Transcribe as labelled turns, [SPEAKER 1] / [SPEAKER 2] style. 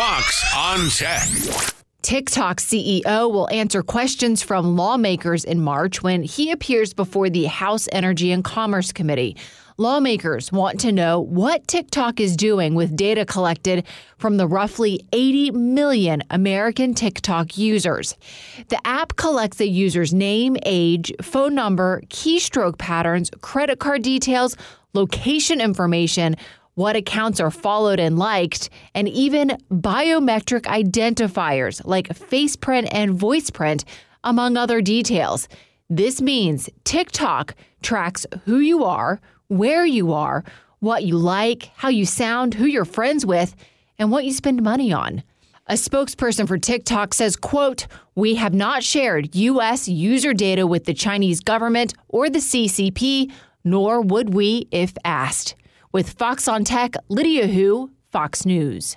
[SPEAKER 1] Fox on Tech.
[SPEAKER 2] TikTok CEO will answer questions from lawmakers in March when he appears before the House Energy and Commerce Committee. Lawmakers want to know what TikTok is doing with data collected from the roughly 80 million American TikTok users. The app collects a user's name, age, phone number, keystroke patterns, credit card details, location information, what accounts are followed and liked, and even biometric identifiers like faceprint and voiceprint, among other details. This means TikTok tracks who you are, where you are, what you like, how you sound, who you're friends with, and what you spend money on. A spokesperson for TikTok says, quote, "We have not shared US user data with the Chinese government or the CCP, nor would we if asked." With Fox on Tech, Lydia Hu, Fox News.